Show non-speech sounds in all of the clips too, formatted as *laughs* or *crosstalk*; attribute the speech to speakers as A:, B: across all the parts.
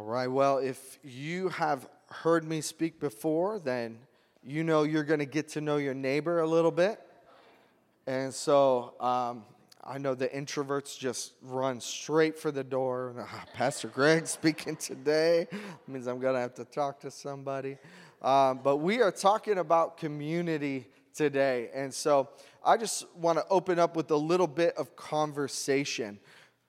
A: All right. Well, if you have heard me speak before, then you know you're going to get to know your neighbor a little bit. And so um, I know the introverts just run straight for the door. Ah, Pastor Greg *laughs* speaking today means I'm going to have to talk to somebody. Um, but we are talking about community today. And so I just want to open up with a little bit of conversation.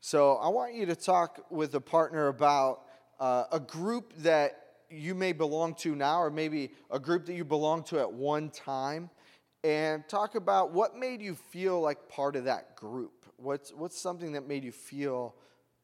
A: So I want you to talk with a partner about uh, a group that you may belong to now, or maybe a group that you belong to at one time, and talk about what made you feel like part of that group. What's, what's something that made you feel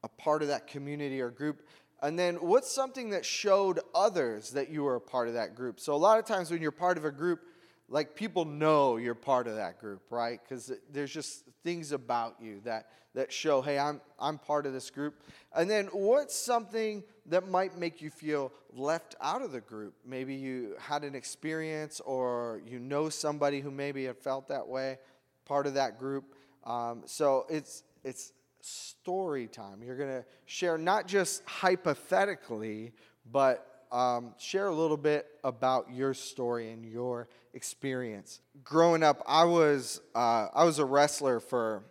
A: a part of that community or group? And then what's something that showed others that you were a part of that group? So, a lot of times when you're part of a group, like people know you're part of that group, right? Because there's just things about you that that show, hey, I'm I'm part of this group. And then what's something that might make you feel left out of the group? Maybe you had an experience, or you know somebody who maybe had felt that way, part of that group. Um, so it's it's story time. You're gonna share not just hypothetically, but um, share a little bit about your story and your experience. Growing up, I was uh, I was a wrestler for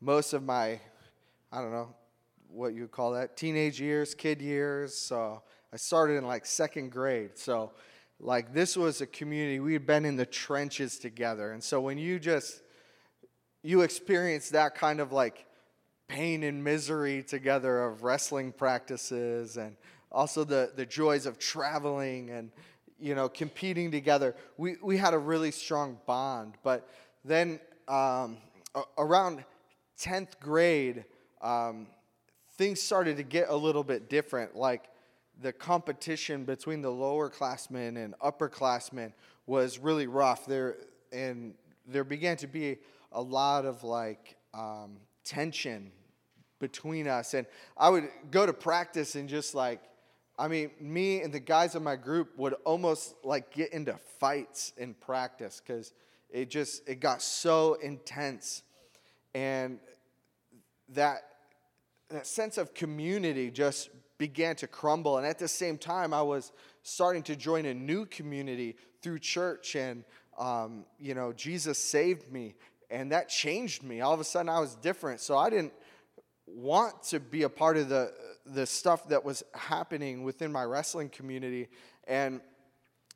A: most of my I don't know what you call that teenage years, kid years. So I started in like second grade. So like this was a community we had been in the trenches together, and so when you just you experience that kind of like pain and misery together of wrestling practices and also the, the joys of traveling and you know, competing together, we, we had a really strong bond. But then um, around 10th grade, um, things started to get a little bit different. Like the competition between the lower classmen and upperclassmen was really rough. There, and there began to be a lot of like um, tension between us. And I would go to practice and just like, I mean, me and the guys in my group would almost like get into fights in practice because it just it got so intense, and that that sense of community just began to crumble. And at the same time, I was starting to join a new community through church, and um, you know, Jesus saved me, and that changed me. All of a sudden, I was different. So I didn't want to be a part of the the stuff that was happening within my wrestling community and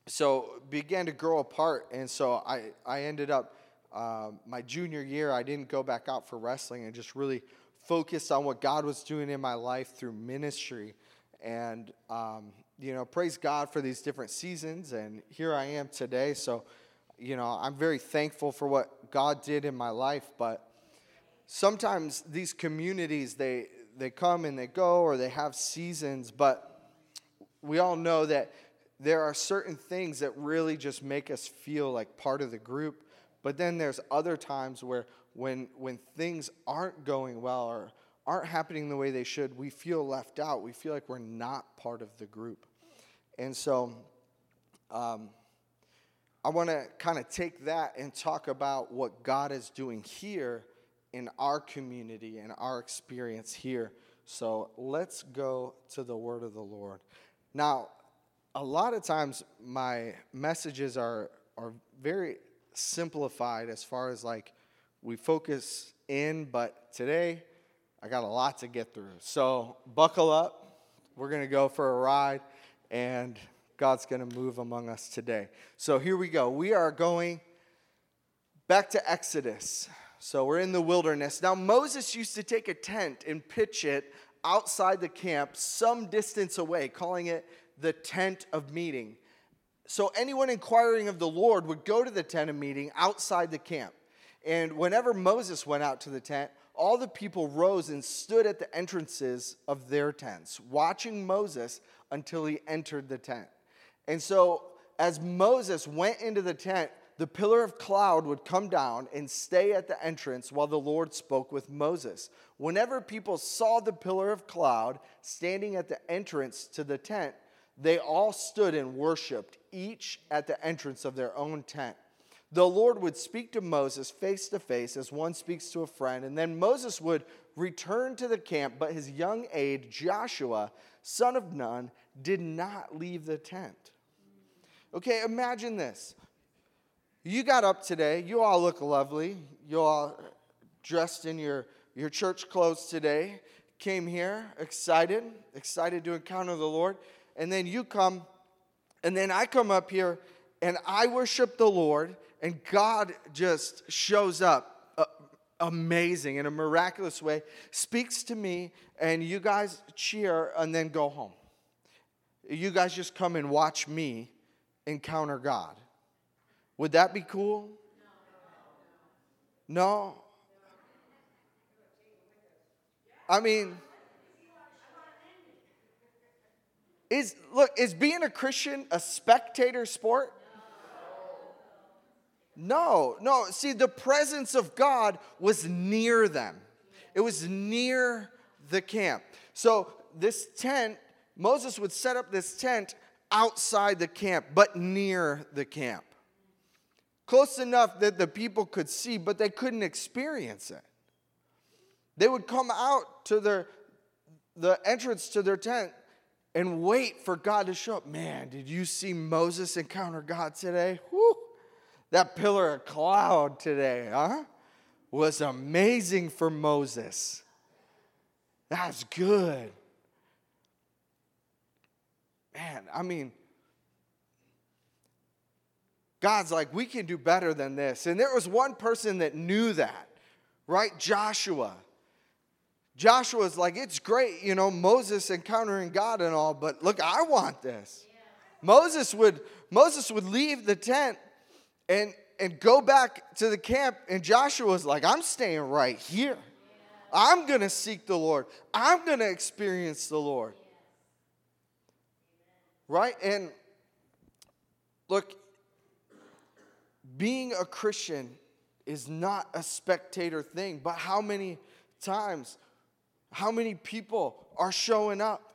A: so began to grow apart and so i i ended up uh, my junior year i didn't go back out for wrestling and just really focused on what god was doing in my life through ministry. And um, you know praise god for these different seasons. And here i am today. So you know i'm very thankful for what god did in my life. But sometimes these communities they they come and they go or they have seasons. But we all know that there are certain things that really just make us feel like part of the group. But then there's other times where when when things aren't going well or aren't happening the way they should we feel left out we feel like we're not part of the group and so um, i want to kind of take that and talk about what god is doing here in our community and our experience here. So let's go to the word of the Lord. Now, a lot of times my messages are, are very simplified as far as like we focus in, but today I got a lot to get through. So buckle up. We're going to go for a ride, and God's going to move among us today. So here we go. We are going back to Exodus. So we're in the wilderness. Now, Moses used to take a tent and pitch it outside the camp, some distance away, calling it the tent of meeting. So anyone inquiring of the Lord would go to the tent of meeting outside the camp. And whenever Moses went out to the tent, all the people rose and stood at the entrances of their tents, watching Moses until he entered the tent. And so, as Moses went into the tent, the pillar of cloud would come down and stay at the entrance while the Lord spoke with Moses. Whenever people saw the pillar of cloud standing at the entrance to the tent, they all stood and worshiped, each at the entrance of their own tent. The Lord would speak to Moses face to face as one speaks to a friend, and then Moses would return to the camp, but his young aide, Joshua, son of Nun, did not leave the tent. Okay, imagine this. You got up today, you all look lovely. You all dressed in your, your church clothes today, came here excited, excited to encounter the Lord. And then you come, and then I come up here and I worship the Lord, and God just shows up uh, amazing in a miraculous way, speaks to me, and you guys cheer and then go home. You guys just come and watch me encounter God. Would that be cool? No. I mean, is look, is being a Christian a spectator sport? No, no. See, the presence of God was near them. It was near the camp. So this tent, Moses would set up this tent outside the camp, but near the camp. Close enough that the people could see, but they couldn't experience it. They would come out to their the entrance to their tent and wait for God to show up. Man, did you see Moses encounter God today? That pillar of cloud today, huh? Was amazing for Moses. That's good. Man, I mean, God's like, we can do better than this. And there was one person that knew that, right? Joshua. Joshua's like, it's great, you know, Moses encountering God and all, but look, I want this. Yeah. Moses would Moses would leave the tent and, and go back to the camp. And Joshua was like, I'm staying right here. I'm to seek the Lord. I'm to experience the Lord. Right? And look, being a Christian is not a spectator thing, but how many times, how many people are showing up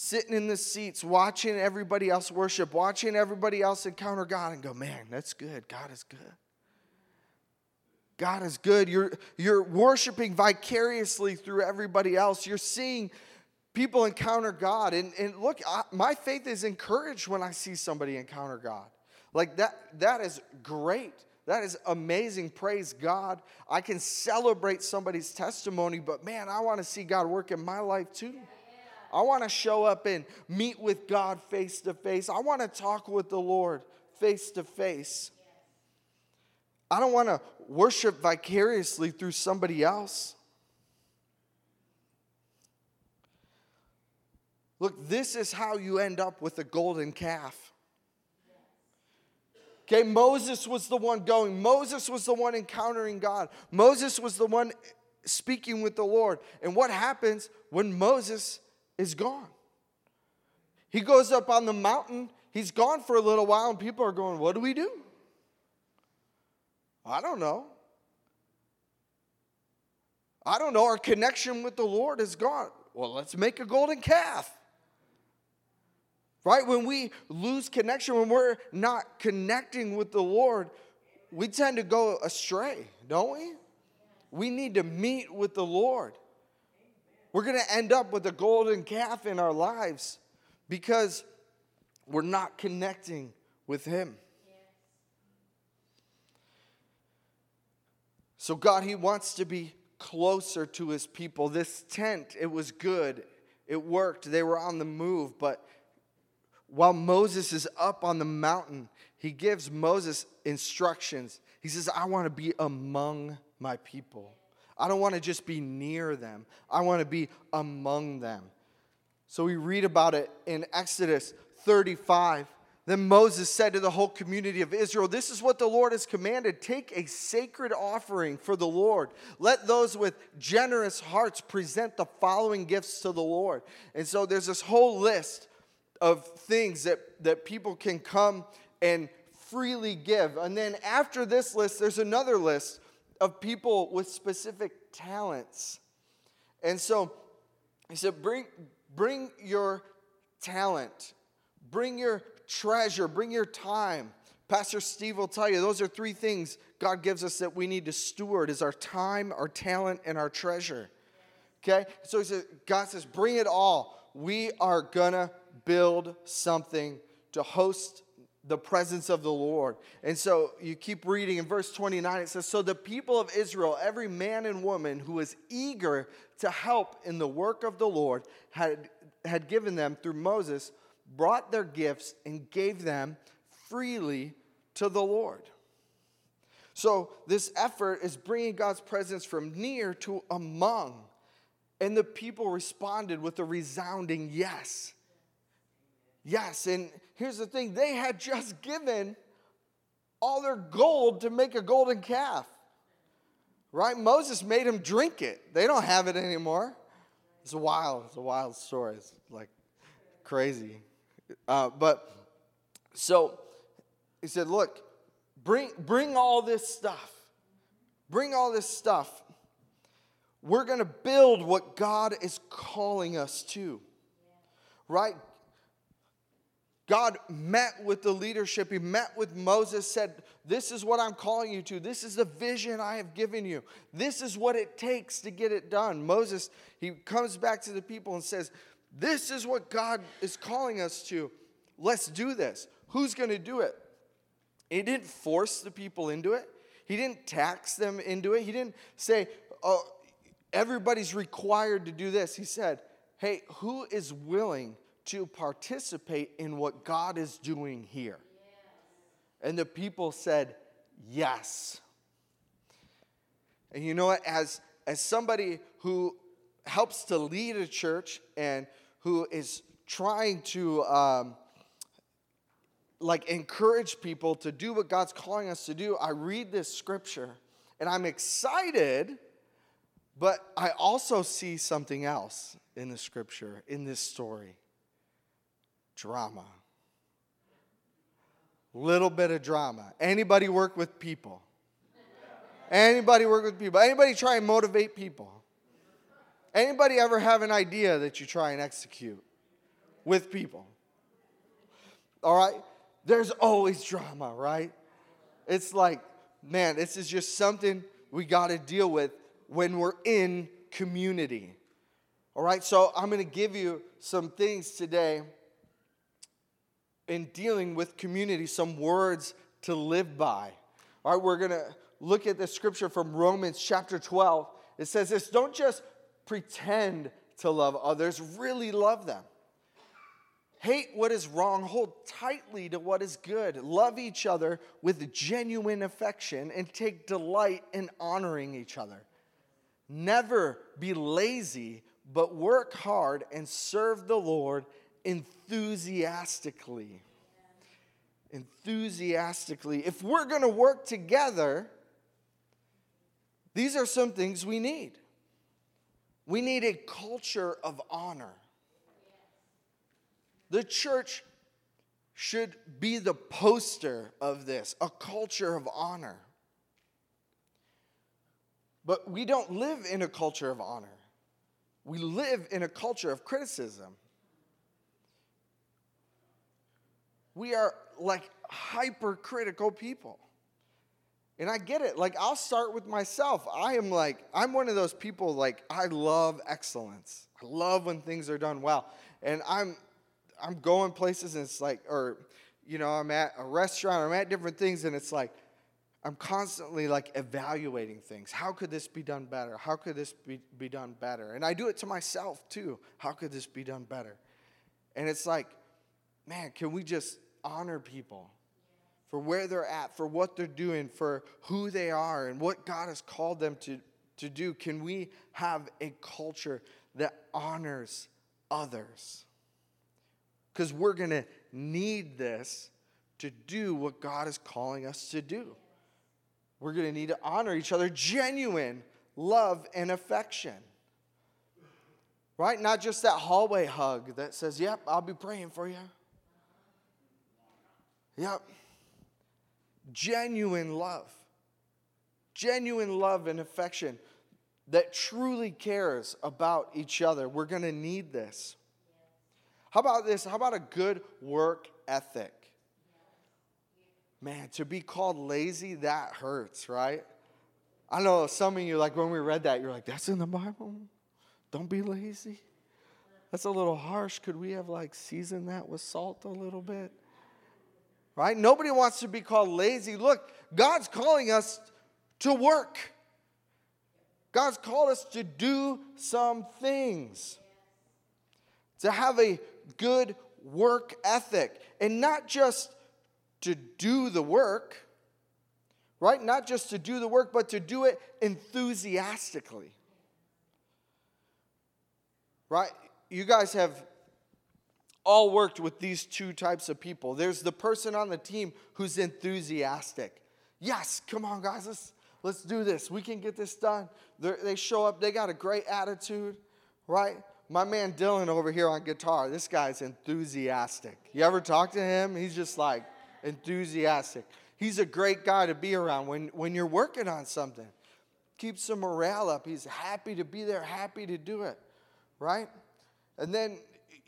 A: sitting in the seats, watching everybody else worship, watching everybody else encounter God, and go, man, that's good. God is good. God is good. You're, you're worshiping vicariously through everybody else. You're seeing people encounter God. And, and look, I, my faith is encouraged when I see somebody encounter God. Like that, that is great. That is amazing. Praise God. I can celebrate somebody's testimony, but man, I want to see God work in my life too. I want to show up and meet with God face to face. I want to talk with the Lord face to face. I don't want to worship vicariously through somebody else. Look, this is how you end up with a golden calf. Okay, Moses was the one going. Moses was the one encountering God. Moses was the one speaking with the Lord. And what happens when Moses is gone. He goes up on the mountain, he's gone for a little while, and people are going, What do we do? I don't know. I don't know. Our connection with the Lord is gone. Well, let's make a golden calf. Right? When we lose connection, when we're not connecting with the Lord, we tend to go astray, don't we? We need to meet with the Lord. We're going to end up with a golden calf in our lives because we're not connecting with Him. So, God, He wants to be closer to His people. This tent, it was good, it worked, they were on the move. But while Moses is up on the mountain, He gives Moses instructions. He says, I want to be among my people. I don't want to just be near them, I want to be among them. So we read about it in Exodus 35. Then Moses said to the whole community of Israel, This is what the Lord has commanded. Take a sacred offering for the Lord. Let those with generous hearts present the following gifts to the Lord. And so there's this whole list of things that, that people can come and freely give. And then after this list, there's another list of people with specific talents. And so he said, bring, bring your talent, bring your treasure, bring your time. Pastor Steve will tell you those are three things God gives us that we need to steward is our time, our talent, and our treasure. Okay? So he says, God says, bring it all. We are gonna build something to host the presence of the Lord. And so you keep reading in verse 29, it says, So the people of Israel, every man and woman who was eager to help in the work of the Lord, had, had given them through Moses, brought their gifts and gave them freely to the Lord. So this effort is bringing God's presence from near to among. And the people responded with a resounding yes. Yes, and here's the thing they had just given all their gold to make a golden calf. Right? Moses made them drink it. They don't have it anymore. It's wild. It's a wild story. It's like crazy. Uh, but so he said, Look, bring, bring all this stuff. Bring all this stuff. We're going to build what God is calling us to. Right? God met with the leadership. He met with Moses, said, This is what I'm calling you to. This is the vision I have given you. This is what it takes to get it done. Moses, he comes back to the people and says, This is what God is calling us to. Let's do this. Who's going to do it? He didn't force the people into it, he didn't tax them into it. He didn't say, Oh, everybody's required to do this. He said, Hey, who is willing? To participate in what God is doing here? And the people said, Yes. And you know what? As, as somebody who helps to lead a church and who is trying to um, like encourage people to do what God's calling us to do, I read this scripture and I'm excited, but I also see something else in the scripture, in this story drama. Little bit of drama. Anybody work with people? Anybody work with people? Anybody try and motivate people? Anybody ever have an idea that you try and execute with people? All right? There's always drama, right? It's like, man, this is just something we got to deal with when we're in community. All right? So I'm going to give you some things today in dealing with community some words to live by. All right, we're going to look at the scripture from Romans chapter 12. It says this don't just pretend to love others, really love them. Hate what is wrong, hold tightly to what is good. Love each other with genuine affection and take delight in honoring each other. Never be lazy, but work hard and serve the Lord enthusiastically. Enthusiastically. If we're going to work together, these are some things we need. We need a culture of honor. The church should be the poster of this a culture of honor. But we don't live in a culture of honor, we live in a culture of criticism. We are like hypercritical people. And I get it. Like, I'll start with myself. I am like, I'm one of those people, like, I love excellence. I love when things are done well. And I'm, I'm going places and it's like, or, you know, I'm at a restaurant, I'm at different things, and it's like, I'm constantly like evaluating things. How could this be done better? How could this be, be done better? And I do it to myself too. How could this be done better? And it's like, man, can we just honor people for where they're at, for what they're doing, for who they are, and what God has called them to, to do? Can we have a culture that honors others? Because we're going to need this to do what God is calling us to do. We're going to need to honor each other, genuine love and affection. Right? Not just that hallway hug that says, Yep, I'll be praying for you. Yep. Genuine love. Genuine love and affection that truly cares about each other. We're going to need this. How about this? How about a good work ethic? Man, to be called lazy, that hurts, right? I know some of you, like when we read that, you're like, that's in the Bible? Don't be lazy. That's a little harsh. Could we have like seasoned that with salt a little bit? Right? Nobody wants to be called lazy. Look, God's calling us to work. God's called us to do some things, to have a good work ethic, and not just to do the work, right? Not just to do the work, but to do it enthusiastically, right? You guys have all worked with these two types of people. There's the person on the team who's enthusiastic. Yes, come on, guys, let's, let's do this. We can get this done. They're, they show up, they got a great attitude, right? My man Dylan over here on guitar, this guy's enthusiastic. You ever talk to him? He's just like enthusiastic. He's a great guy to be around when, when you're working on something. Keeps the morale up. He's happy to be there, happy to do it, right? And then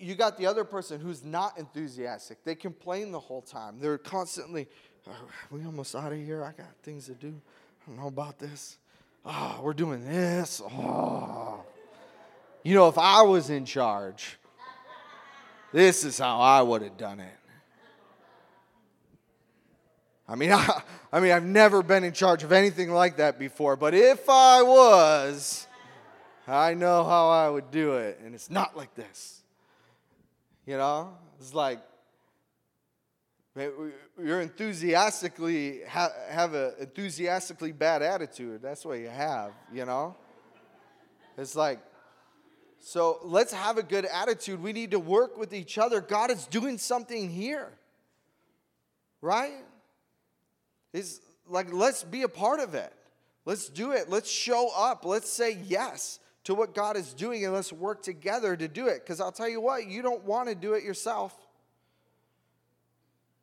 A: you got the other person who's not enthusiastic. They complain the whole time. They're constantly, oh, we almost out of here. I got things to do. I don't know about this. Oh, we're doing this. Oh. You know, if I was in charge, this is how I would have done it. I mean, *laughs* I, I mean, I've never been in charge of anything like that before, but if I was, I know how I would do it, and it's not like this. You know, it's like you're enthusiastically have an enthusiastically bad attitude. That's what you have. You know, it's like so. Let's have a good attitude. We need to work with each other. God is doing something here, right? It's like let's be a part of it. Let's do it. Let's show up. Let's say yes to what God is doing and let's work together to do it. Because I'll tell you what, you don't want to do it yourself.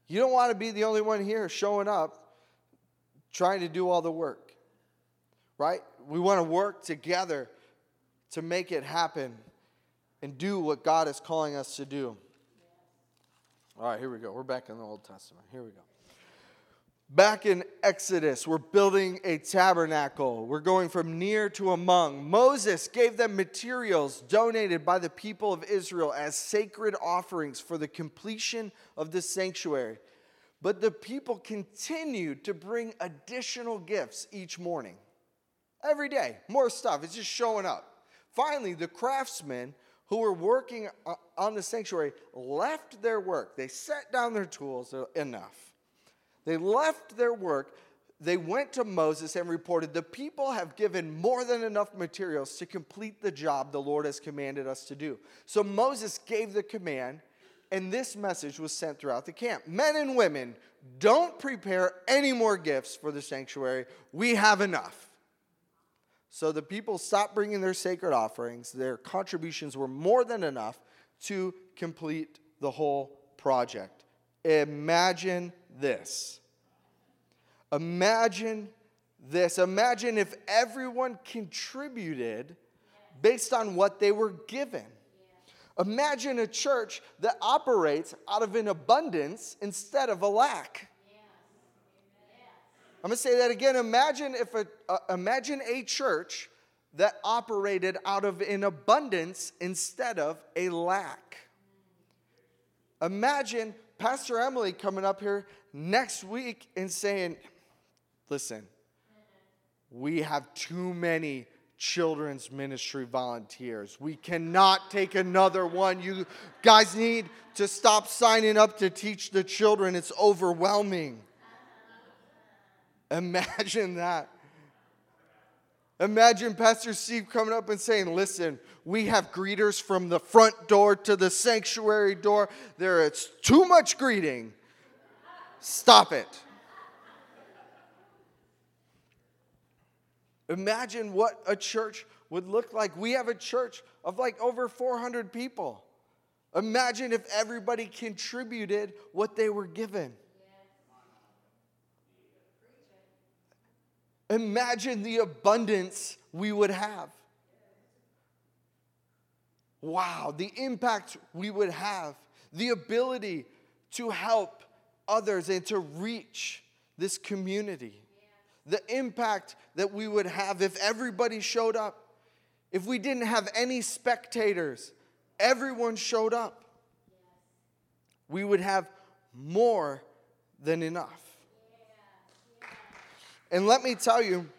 A: You don't want to be the only one here showing up trying to do all the work, right? We want to work together to make it happen and do what God is calling us to do. All right, here we go. We're back in the Old Testament. Here we go. Back in Exodus, we're building a tabernacle. We're going from near to among. Moses gave them materials donated by the people of Israel as sacred offerings for the completion of the sanctuary. But the people continued to bring additional gifts each morning. Every day, more stuff. It's just showing up. Finally, the craftsmen who were working on the sanctuary left their work. They set down their tools enough they left their work. They went to Moses and reported, The people have given more than enough materials to complete the job the Lord has commanded us to do. So Moses gave the command, and this message was sent throughout the camp Men and women, don't prepare any more gifts for the sanctuary. We have enough. So the people stopped bringing their sacred offerings. Their contributions were more than enough to complete the whole project. Imagine this. Imagine this. Imagine if everyone contributed based on what they were given. Imagine a church that operates out of an abundance instead of a lack. I'm going to say that again. Imagine if a uh, imagine a church that operated out of an abundance instead of a lack. Imagine Pastor Emily coming up here next week and saying, listen, we have too many children's ministry volunteers. We cannot take another one. You guys need to stop signing up to teach the children. It's overwhelming. Imagine that. Imagine Pastor Steve coming up and saying, Listen, we have greeters from the front door to the sanctuary door. There is too much greeting. Stop it. Imagine what a church would look like. We have a church of like over 400 people. Imagine if everybody contributed what they were given. Imagine the abundance we would have. Wow, the impact we would have, the ability to help others and to reach this community. The impact that we would have if everybody showed up. if we didn't have any spectators, everyone showed up, we would have more than enough. And let me tell you,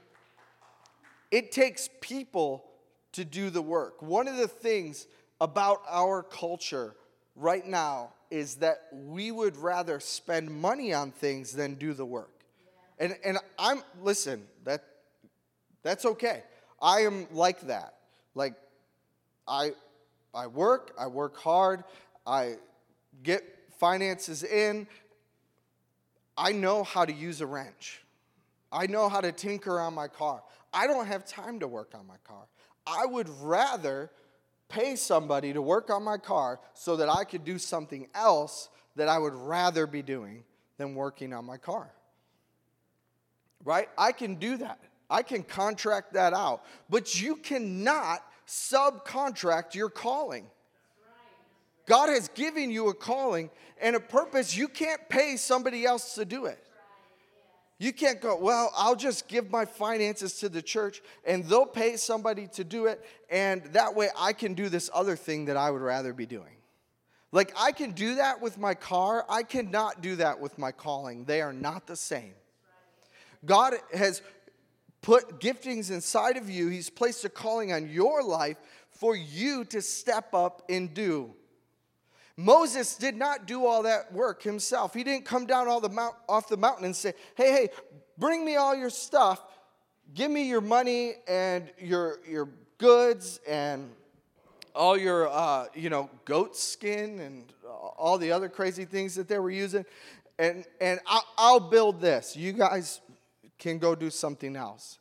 A: it takes people to do the work. One of the things about our culture right now is that we would rather spend money on things than do the work. And and I'm listen, that that's okay. I am like that. Like I I work, I work hard, I get finances in. I know how to use a wrench. I know how to tinker on my car. I don't have time to work on my car. I would rather pay somebody to work on my car so that I could do something else that I would rather be doing than working on my car. Right? I can do that. I can contract that out. But you cannot subcontract your calling. God has given you a calling and a purpose. You can't pay somebody else to do it. You can't go, well, I'll just give my finances to the church and they'll pay somebody to do it, and that way I can do this other thing that I would rather be doing. Like, I can do that with my car, I cannot do that with my calling. They are not the same. God has put giftings inside of you, He's placed a calling on your life for you to step up and do. Moses did not do all that work himself. He didn't come down all the mount, off the mountain and say, hey, hey, bring me all your stuff. Give me your money and your, your goods and all your, uh, you know, goat skin and all the other crazy things that they were using. And, and I'll, I'll build this. You guys can go do something else.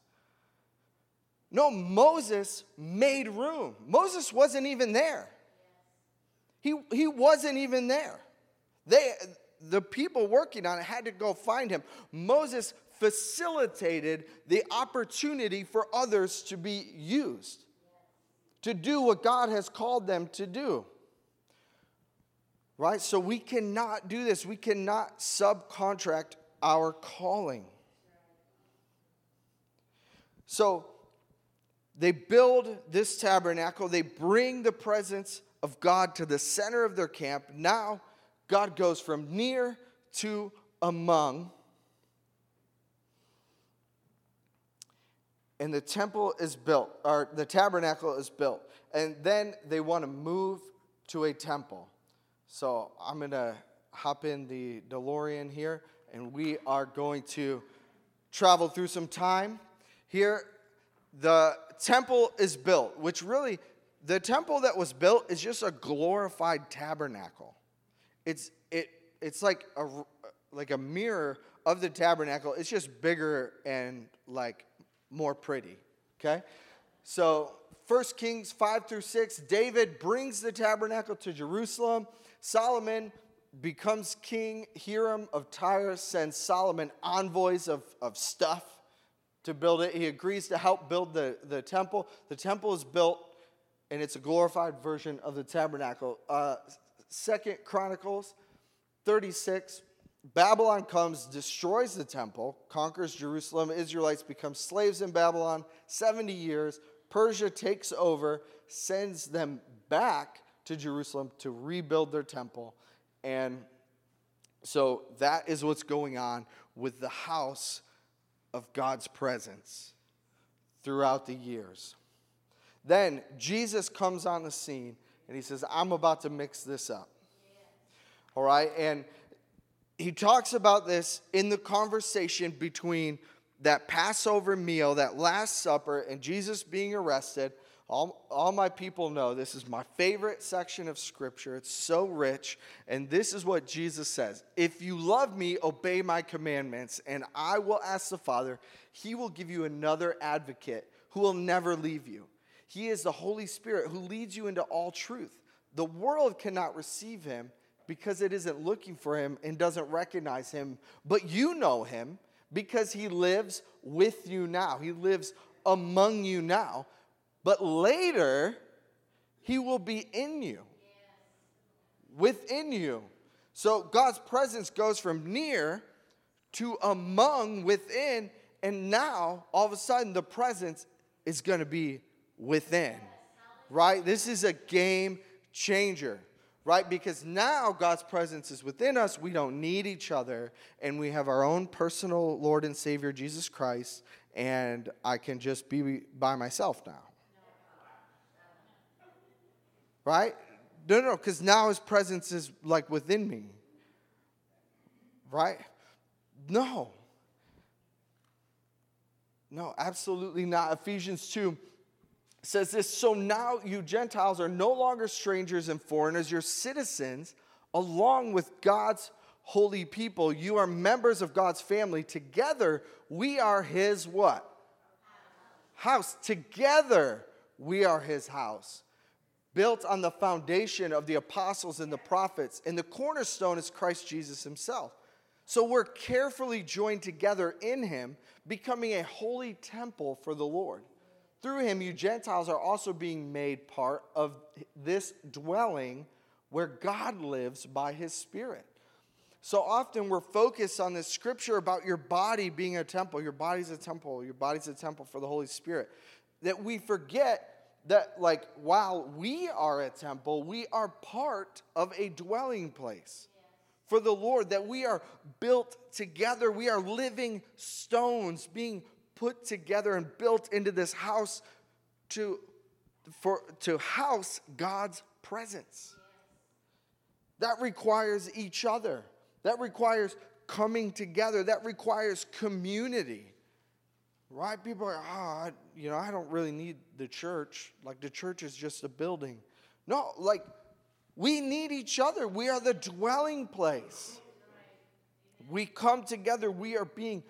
A: No, Moses made room. Moses wasn't even there. He, he wasn't even there. They, the people working on it had to go find him. Moses facilitated the opportunity for others to be used, to do what God has called them to do. Right? So we cannot do this. We cannot subcontract our calling. So they build this tabernacle, they bring the presence of God to the center of their camp. Now, God goes from near to among. And the temple is built, or the tabernacle is built. And then they want to move to a temple. So I'm going to hop in the DeLorean here, and we are going to travel through some time. Here, the temple is built, which really the temple that was built is just a glorified tabernacle. It's, it, it's like a, like a mirror of the tabernacle. It's just bigger and like more pretty. Okay? So, 1 Kings 5 through 6, David brings the tabernacle to Jerusalem. Solomon becomes king. Hiram of Tyre sends Solomon envoys of, of stuff to build it. He agrees to help build the, the temple. The temple is built and it's a glorified version of the tabernacle. Uh, Second Chronicles 36. Babylon comes, destroys the temple, conquers Jerusalem. Israelites become slaves in Babylon 70 years. Persia takes over, sends them back to Jerusalem to rebuild their temple. And so that is what's going on with the house of God's presence throughout the years. Then Jesus comes on the scene and he says, I'm about to mix this up. All right? And he talks about this in the conversation between that Passover meal, that Last Supper, and Jesus being arrested. All, all my people know this is my favorite section of Scripture. It's so rich. And this is what Jesus says If you love me, obey my commandments, and I will ask the Father, he will give you another advocate who will never leave you. He is the Holy Spirit who leads you into all truth. The world cannot receive him because it isn't looking for him and doesn't recognize him, but you know him because he lives with you now. He lives among you now. But later, he will be in you, within you. So God's presence goes from near to among, within, and now all of a sudden the presence is going to be within. Right? This is a game changer. Right? Because now God's presence is within us. We don't need each other. And we have our own personal Lord and Savior, Jesus Christ. And I can just be by myself now. Right? No, no, because now his presence is like within me. Right? No. No, absolutely not. Ephesians 2 says this So now you Gentiles are no longer strangers and foreigners, you're citizens along with God's holy people. You are members of God's family. Together, we are his what? House. Together, we are his house built on the foundation of the apostles and the prophets, and the cornerstone is Christ Jesus himself. So we're carefully joined together in him, becoming a holy temple for the Lord. Through him, you Gentiles are also being made part of this dwelling where God lives by his Spirit. So often we're focused on this scripture about your body being a temple. Your body's a temple. Your body's a temple for the Holy Spirit. That we forget that like while we are a temple, we are part of a dwelling place for the Lord, that we are built together. We are living stones being put together and built into this house to, for, to house God's presence. That requires each other. That requires coming together. That requires community. Right? People are, oh, you know, I don't really need the church. Like the church is just a building. No, like we need each other. We are the dwelling place. We come together, we are being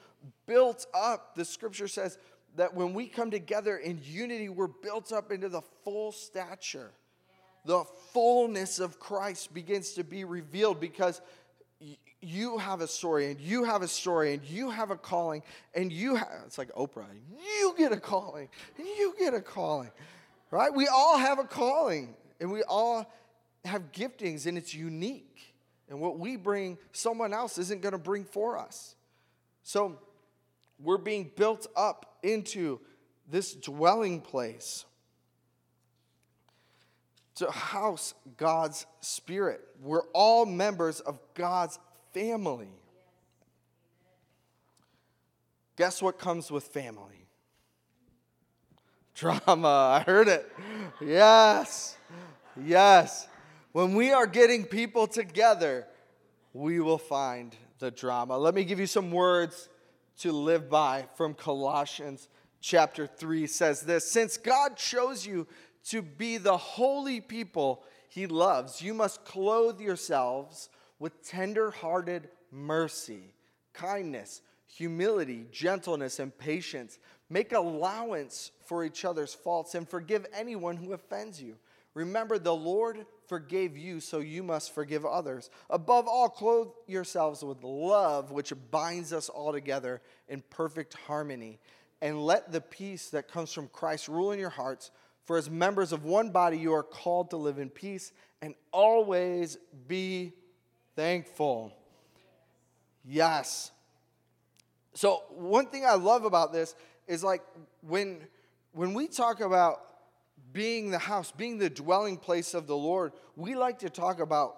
A: built up. The scripture says that when we come together in unity, we're built up into the full stature. The fullness of Christ begins to be revealed because you have a story and you have a story and you have a calling and you have, it's like Oprah, you get a calling and you get a calling, right? We all have a calling and we all have giftings and it's unique. And what we bring, someone else isn't going to bring for us. So we're being built up into this dwelling place to house God's Spirit. We're all members of God's family. Guess what comes with family? Drama. I heard it. Yes. Yes. When we are getting people together, we will find the drama. Let me give you some words to live by from Colossians chapter 3 says this Since God chose you to be the holy people he loves, you must clothe yourselves with tender hearted mercy, kindness, humility, gentleness, and patience. Make allowance for each other's faults and forgive anyone who offends you. Remember, the Lord forgave you, so you must forgive others. Above all, clothe yourselves with love, which binds us all together in perfect harmony. And let the peace that comes from Christ rule in your hearts. For as members of one body, you are called to live in peace and always be thankful. Yes. So, one thing I love about this is like when, when we talk about being the house, being the dwelling place of the Lord, we like to talk about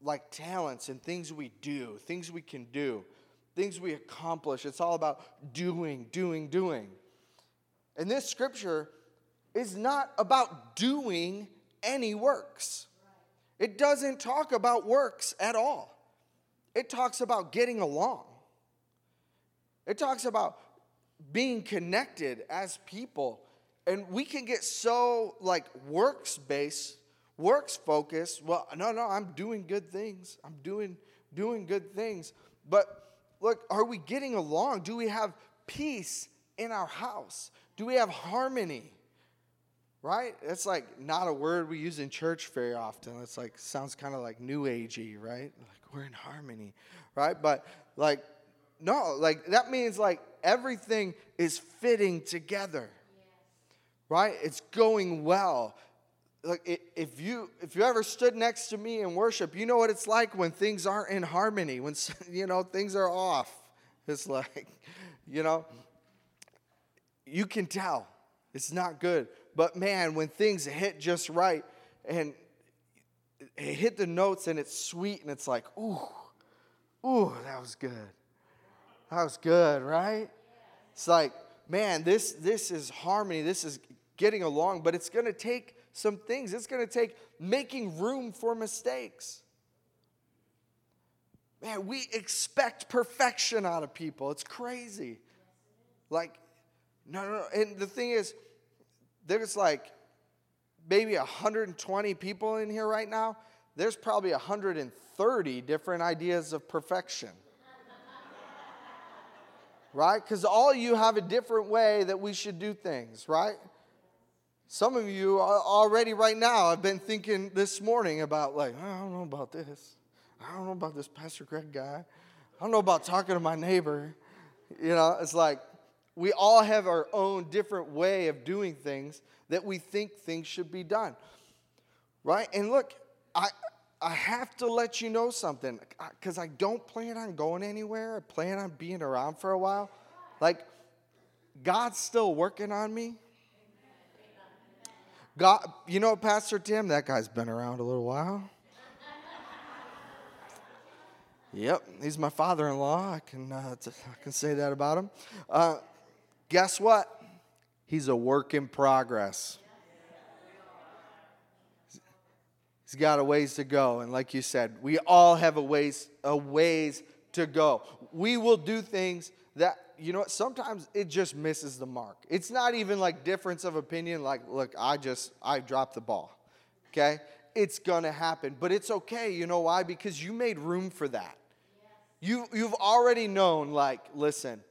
A: like talents and things we do, things we can do, things we accomplish. It's all about doing, doing, doing. And this scripture is not about doing any works. It doesn't talk about works at all. It talks about getting along. It talks about being connected as people. And we can get so like works based, works focused. Well, no, no, I'm doing good things. I'm doing doing good things. But look, are we getting along? Do we have peace in our house? Do we have harmony? right? It's like not a word we use in church very often. It's like sounds kind of like new agey, right? Like we're in harmony, right? But like no, like that means like everything is fitting together. Right? It's going well. Like if you if you ever stood next to me in worship, you know what it's like when things aren't in harmony, when *laughs* you know things are off. It's like, you know, you can tell it's not good But man, when things hit just right and it hit the notes and it's sweet and it's like, ooh, ooh, that was good. That was good, right? It's like, man, this this is harmony. This is getting along, but it's going to take some things. It's going to take making room for mistakes. Man, we expect perfection out of people. It's crazy. Like, no, no, no. And the thing is, there's like maybe 120 people in here right now. There's probably 130 different ideas of perfection. right? Because all you have a different way that we should do things, right? Some of you already right now have been thinking this morning about, like, I don't know about this. I don't know about this Pastor Greg guy. I don't know about talking to my neighbor. You know, it's like we all have our own different way of doing things that we think things should be done. Right? And look, I I have to let you know something because I don't plan on going anywhere. I plan on being around for a while. Like, God's still working on me. God, you know, Pastor Tim, that guy's been around a little while. Yep, he's my father-in-law. I can uh, I can say that about him. Uh, guess what? He's a work in progress. He's got a ways to go, and like you said, we all have a ways a ways to go. We will do things that you know what? Sometimes it just misses the mark. It's not even like difference of opinion. Like, look, I just I dropped the ball. Okay, it's gonna happen, but it's okay. You know why? Because you made room for that. You, you've already known, like, listen,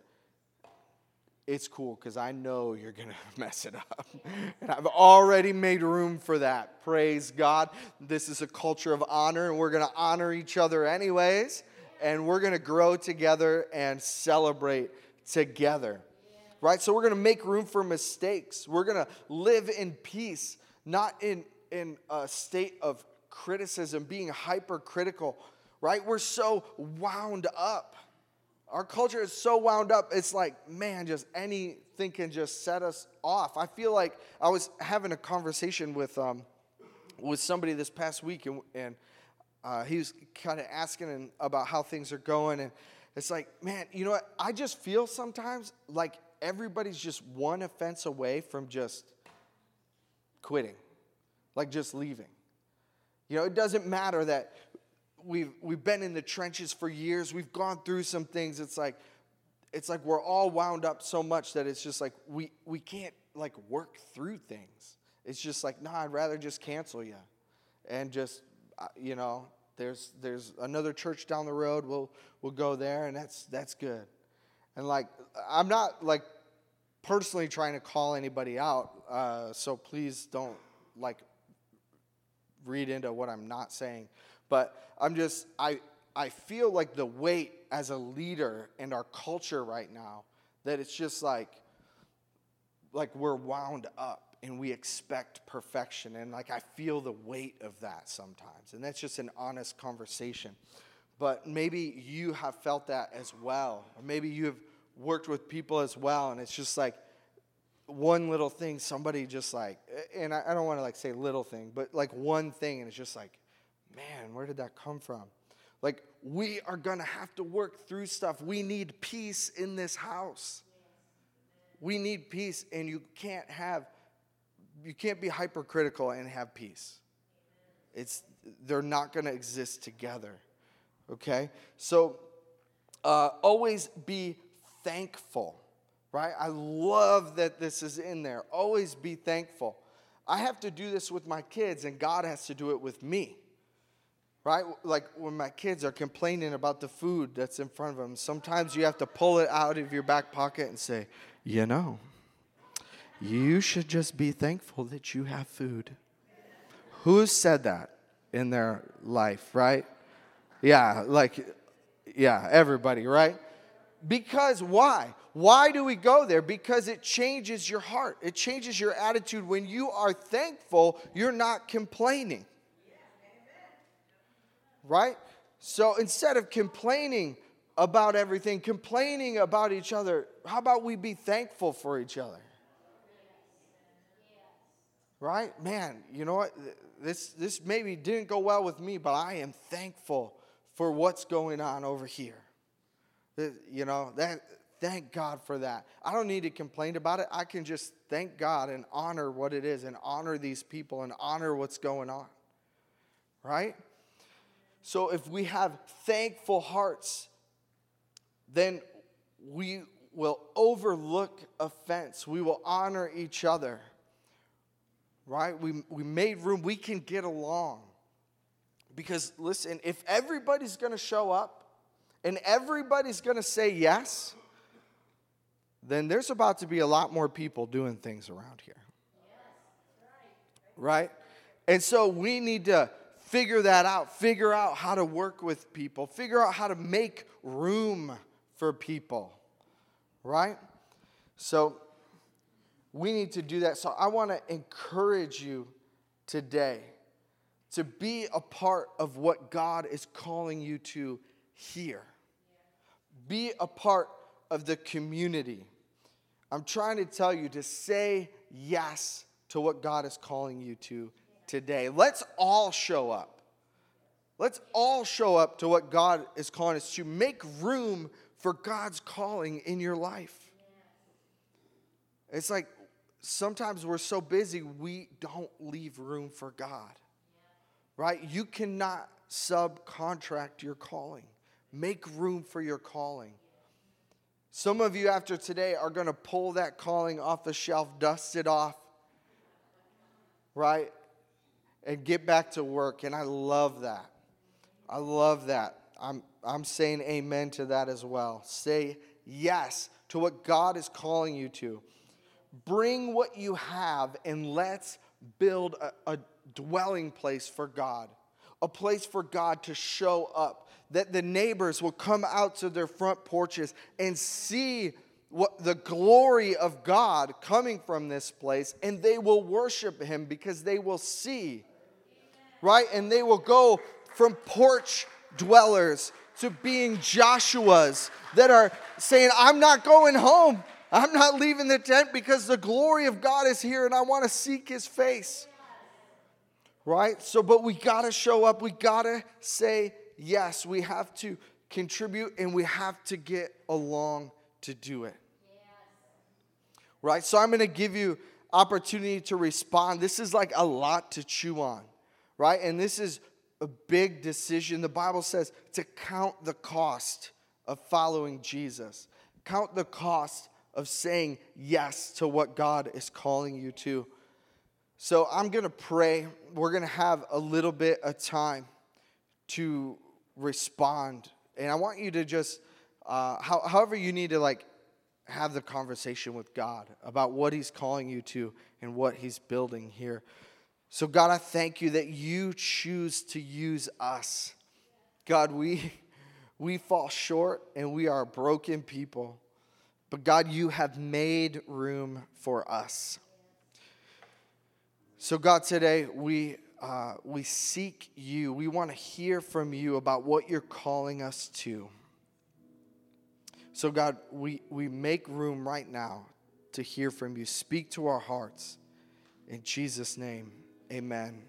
A: it's cool because I know you're going *laughs* to mess it up. *laughs* and I've already made room for that. Praise God. This is a culture of honor, and we're going to honor each other anyways. And we're going to grow together and celebrate together. Right? So we're going to make room for mistakes. We're going to live in peace, not in, in a state of criticism, being hypercritical right? We're so wound up. Our culture is so wound up. It's like, man, just anything can just set us off. I feel like I was having a conversation with um, with somebody this past week, and, and uh, he was kind of asking about how things are going, and it's like, man, you know what? I just feel sometimes like everybody's just one offense away from just quitting, like just leaving. You know, it doesn't matter that we've we've been in the trenches for years. We've gone through some things. It's like it's like we're all wound up so much that it's just like we we can't like work through things. It's just like, nah, I'd rather just cancel you, and just uh, you know, there's there's another church down the road. We'll we'll go there, and that's that's good. And like, I'm not like personally trying to call anybody out, uh, so please don't like read into what I'm not saying. But I'm just, I, I feel like the weight as a leader in our culture right now, that it's just like, like we're wound up and we expect perfection. And like I feel the weight of that sometimes. And that's just an honest conversation. But maybe you have felt that as well. Or maybe you have worked with people as well. And it's just like one little thing, somebody just like, and I, don't want to like say little thing, but like one thing, and it's just like, man, where did that come from? Like, we are going to have to work through stuff. We need peace in this house. We need peace, and you can't have, you can't be hypercritical and have peace. It's, they're not going to exist together. Okay? So, uh, always be thankful, right? I love that this is in there. Always be thankful. I have to do this with my kids, and God has to do it with me right? Like when my kids are complaining about the food that's in front of them, sometimes you have to pull it out of your back pocket and say, you know, you should just be thankful that you have food. Who said that in their life, right? Yeah, like, yeah, everybody, right? Because why? Why do we go there? Because it changes your heart. It changes your attitude. When you are thankful, you're not complaining right? So instead of complaining about everything, complaining about each other, how about we be thankful for each other? Right? Man, you know what? This, this maybe didn't go well with me, but I am thankful for what's going on over here. You know, that, thank God for that. I don't need to complain about it. I can just thank God and honor what it is and honor these people and honor what's going on. Right? So if we have thankful hearts, then we will overlook offense. We will honor each other. Right? We, we made room. We can get along. Because listen, if everybody's going to show up and everybody's going to say yes, then there's about to be a lot more people doing things around here. Right? And so we need to figure that out, figure out how to work with people, figure out how to make room for people. Right? So we need to do that. So I want to encourage you today to be a part of what God is calling you to here. Be a part of the community. I'm trying to tell you to say yes to what God is calling you to today. Let's all show up. Let's all show up to what God is calling us to. Make room for God's calling in your life. It's like sometimes we're so busy, we don't leave room for God. Right? You cannot subcontract your calling, make room for your calling. Some of you, after today, are going to pull that calling off the shelf, dust it off, right? And get back to work. And I love that. I love that. I'm, I'm saying amen to that as well. Say yes to what God is calling you to. Bring what you have and let's build a, a dwelling place for God, a place for God to show up that the neighbors will come out to their front porches and see what the glory of God coming from this place and they will worship him because they will see right? And they will go from porch dwellers to being Joshua's that are saying I'm not going home I'm not leaving the tent because the glory of God is here and I want to seek his face right so but we got to show up we got to say yes, we have to contribute and we have to get along to do it. Right? So I'm going to give you opportunity to respond. This is like a lot to chew on, right? And this is a big decision. The Bible says to count the cost of following Jesus. Count the cost of saying yes to what God is calling you to. So I'm going to pray. We're going to have a little bit of time to respond. And I want you to just, uh, how, however, you need to like have the conversation with God about what He's calling you to and what He's building here. So, God, I thank you that you choose to use us. God, we, *laughs* we fall short and we are broken people. But God, you have made room for us. So, God, today we uh, we seek you. We want to hear from you about what you're calling us to. So, God, we, we make room right now to hear from you. Speak to our hearts. In Jesus' name, amen.